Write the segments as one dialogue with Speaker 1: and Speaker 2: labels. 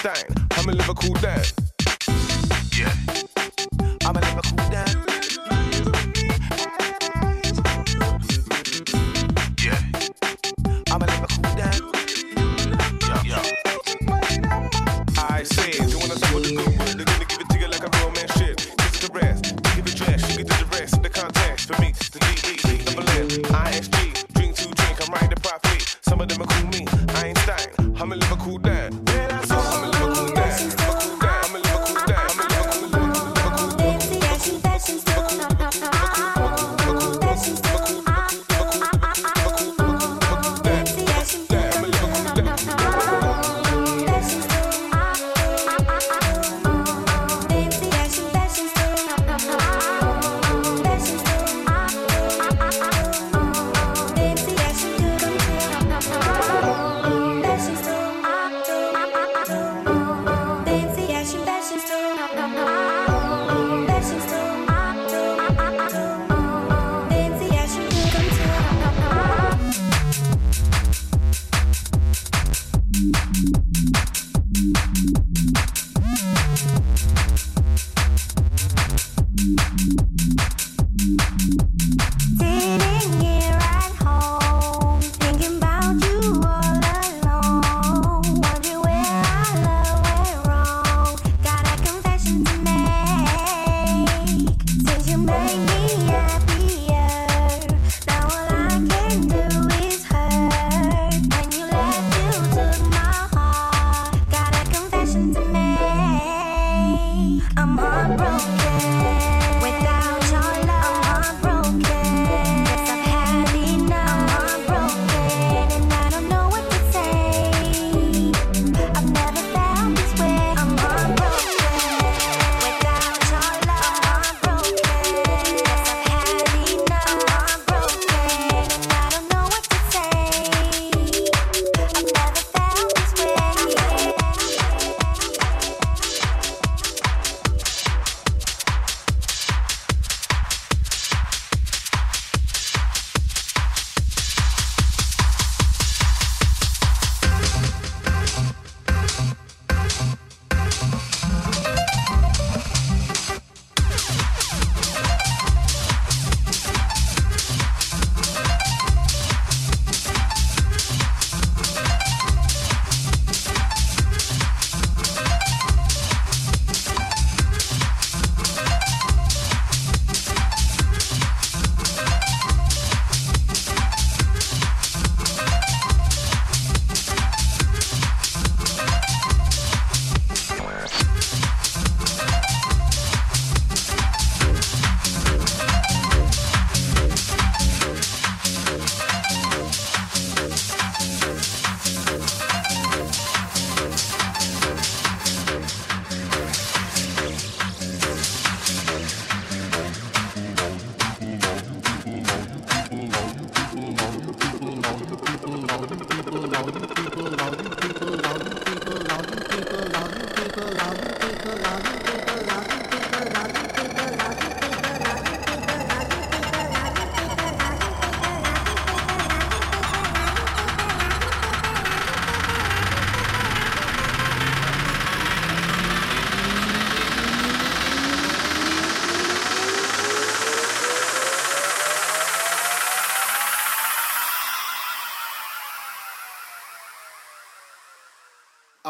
Speaker 1: Stein. I'm a Liverpool, dad.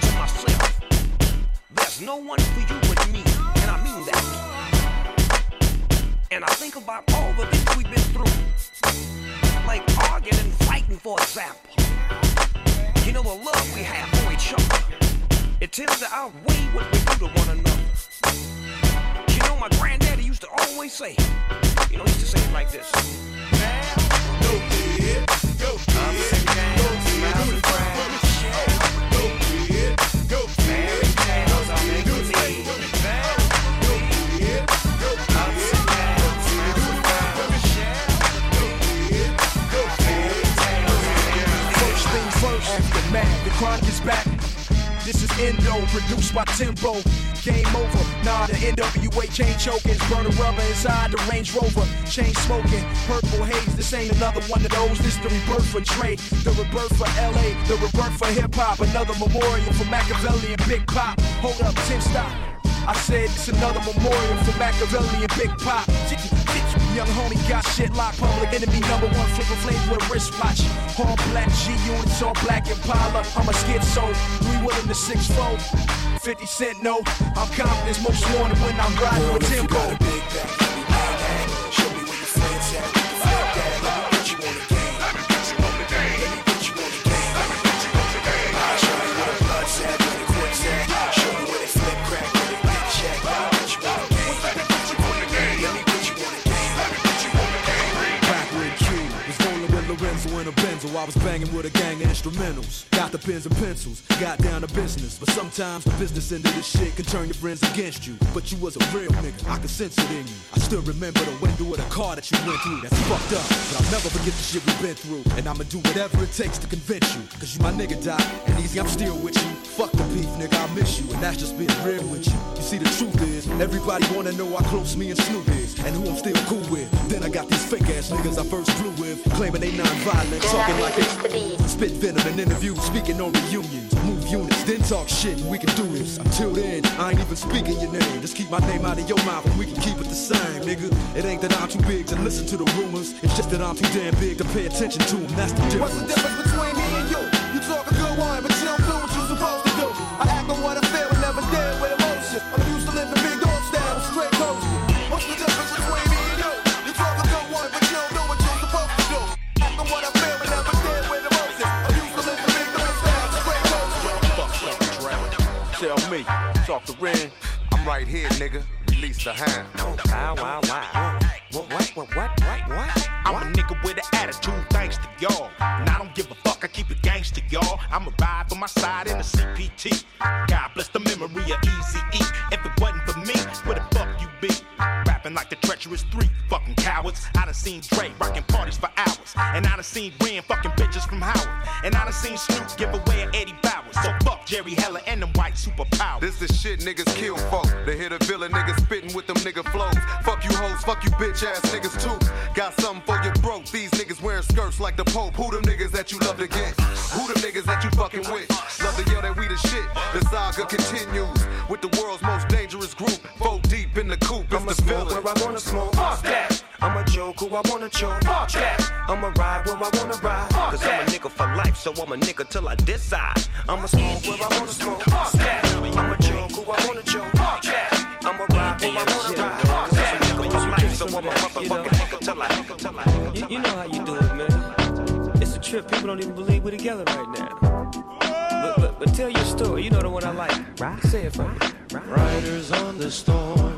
Speaker 2: To myself, there's no one for you but me, and I mean that. And I think about all the things we've been through, like arguing and fighting, for example. You know the love we have for each other. It tends to outweigh what we do to one another. You know, my granddaddy used to always say, you know, he used to say it like this.
Speaker 3: First the chronic is back. This is Endo, produced by Timbo. Game over, nah, the NWA chain choking. Burning rubber inside the Range Rover. Chain smoking, purple haze. This ain't another one of those. This the rebirth for Dre, the rebirth for LA, the rebirth for hip hop. Another memorial for Makaveli and Big Pop. Hold up, Tim, stop. I said it's another memorial for Makaveli and Big Pop. Young homie got shit locked, public enemy number one, flipping flames with a wristwatch. All black G units, all black Impala. I'm a schizo, three wheeling to six fold. 50 cent no, I'm confident, most wanted when I'm riding with Timbo.
Speaker 4: I was banging with a gang of instrumentals. Got the pens and pencils, got down to business. But sometimes the business end of this shit can turn your friends against you. But you was a real nigga, I could sense it in you. I still remember the window of the car that you went through. That's fucked up. But I'll never forget the shit we've been through. And I'ma do whatever it takes to convince you. Cause you my nigga, Doc. And Eazy, I'm still with you. Fuck the beef, nigga, I miss you. And that's just being real with you. You see, the truth is, everybody wanna know how close me and Snoop is. And who I'm still cool with. Then I got these fake ass niggas I first flew with. Claiming they non-violent, talking like they spit venom in interviews, speaking on reunions. Move units, then talk shit, and we can do this. Until then, I ain't even speaking your name. Just keep my name out of your mouth, and we can keep it the same, nigga. It ain't that I'm too big to listen to the rumors. It's just that I'm too damn big to pay attention to them. That's the difference.
Speaker 5: What's the difference between me, talk to
Speaker 1: Ren. I'm right here, nigga. Release the hand.
Speaker 2: Wow, wow, wow. What, what, what, what, what, what?
Speaker 6: I'm a nigga with an attitude, thanks to y'all. And I don't give a fuck, I keep it gangster, y'all. I'ma ride for my side in the CPT. God bless the memory of Eazy E. If it wasn't for me, where the fuck you be? Rapping like the treacherous three fucking cowards. I done seen Dre rocking parties for hours. And I done seen Ren fucking bitches from Howard. And I done seen Snoop give away an Eddie Bauers. So fuck Jerry Heller and them white superpowers.
Speaker 1: This is shit niggas kill folk. They hit a villain niggas spitting with them nigga flows. Fuck you hoes, fuck you bitch ass niggas too. Got something for your broke. These niggas wearing skirts like the Pope. Who them niggas that you love to get? Who them niggas that you fucking with? Love to yell that we the shit. The saga continues with the world's most dangerous group. Four deep in the coop.
Speaker 2: I'ma smoke where I wanna smoke. Fuck that. I'ma joke who I wanna joke. Fuck that. I'ma ride where I wanna ride. Fuck Cause I'm a nigga for life, so I'm a nigga till I decide. I'ma smoke where I wanna smoke. Fuck that. I'ma joke who I wanna joke. Fuck that. I'ma ride where I wanna ride. Cause I'm a nigga for life, so I'm a motherfucking nigga till I, till I,
Speaker 7: You, you know how you do it, man. It's a trip. People don't even believe we're together right now. But, but, but tell your story. You know the one I like. Right? Say it for me.
Speaker 8: Riders on the storm.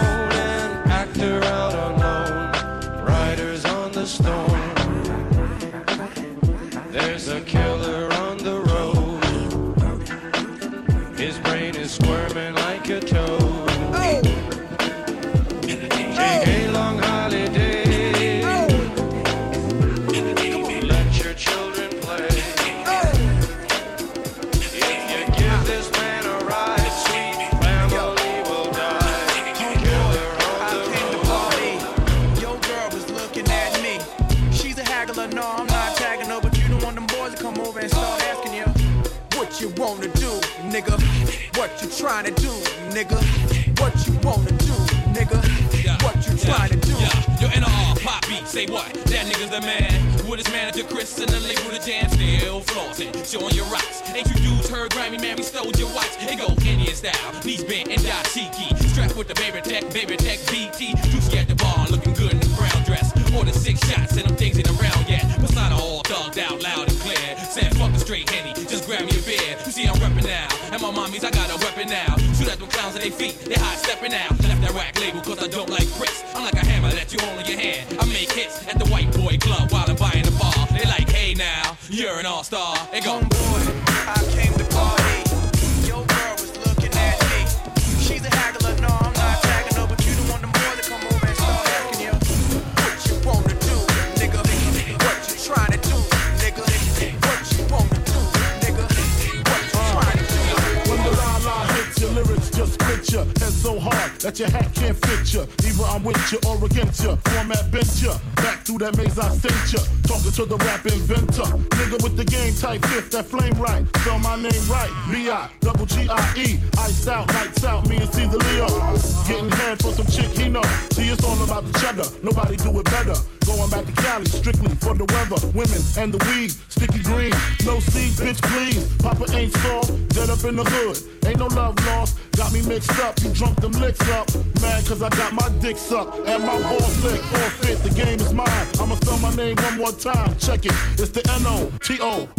Speaker 9: say what? That nigga's the man. With his manager Chris and the label the jam still flossing, showing your rocks. Ain't you dudes heard grimy man, we stole your watch. It go Indian style, knees bent and dashiki. Strapped with the baby tech, baby tech BT. Juicy at the bar, looking good in the brown dress. Ordered six shots and them things ain't around yet. Persona all thugged out loud and clear. Said fuck the straight henny, just grab me a beer. You see I'm reppin' now, my mommies I got a weapon now. Shoot at them clowns at their feet, they high stepping out. Left that rack label cause I don't like bricks. I'm like a hammer that you hold in your hand. I make hits at the white boy club while I'm buying the bar. They like, hey now, you're an all-star. They go,
Speaker 10: I
Speaker 11: that your hat can't fit ya. Either I'm with ya or against ya. Format bent ya. Back through that maze I sent ya. Talking to the rap inventor. Nigga with the game type fifth, that flame right. Spell my name right. B-I, double G-I-E. Iced out, lights out, me and Cease-a-Leo. Getting head for some chick he know. See, it's all about the cheddar. Nobody do it better. I'm going back to Cali, strictly for the weather. Women and the weed, sticky green. No seed, bitch, please. Papa ain't soft, dead up in the hood. Ain't no love lost. Got me mixed up, you drunk them licks up. Mad cause I got my dick sucked and my balls licked. All fit, the game is mine. I'ma spell my name one more time. Check it. It's the N-O-T-O-R-I-O-U-S.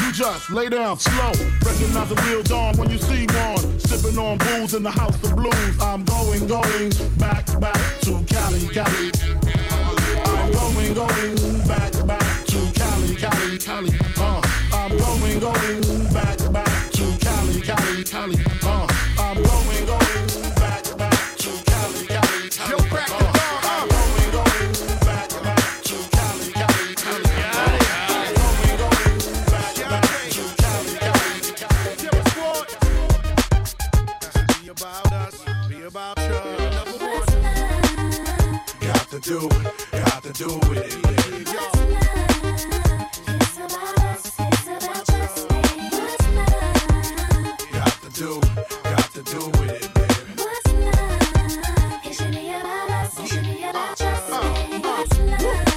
Speaker 11: You just lay down slow. Recognize the real dawn when you see one. Sipping on booze in the house of blues. I'm going, going back, back to Cali, Cali. I'm going, going back, to Cali, Cali, Italian. I'm going back to Cali, Cali, Cali. Uh, I'm going, going back, back to Cali, Cali, Cali. Uh, I'm going, going back, back to Cali, Cali, Cali. Yo, crack the dawn, I'm going, going back, back to.
Speaker 12: Be about us, be about you. Number one.
Speaker 13: Got to do, got to do with it. Got to do, got to do with it,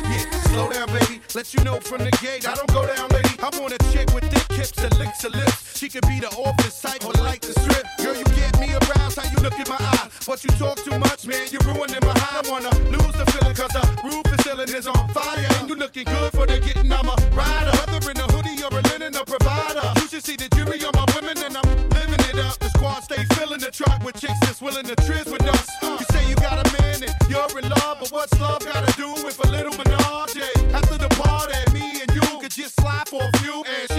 Speaker 12: Yeah, slow down, baby. Let you know from the gate, I don't go down, lady. I'm on a chick with thick hips and licks her lips. She could be the office type or like the strip. Girl, you get me aroused, how you look in my eye. But you talk too much, man, you're ruining my high. I wanna lose the cause the roof is ceiling is on fire. And you looking good for the getting, I'm a rider. Whether in a hoodie or a linen, a provider. You should see the jury on my women, and I'm living it up. The squad stay filling the truck with chicks that's willing to trizz with us. You say you got a man and you're in love, but what's love gotta do with a little menage? After the party, me and you could just slide for a few, and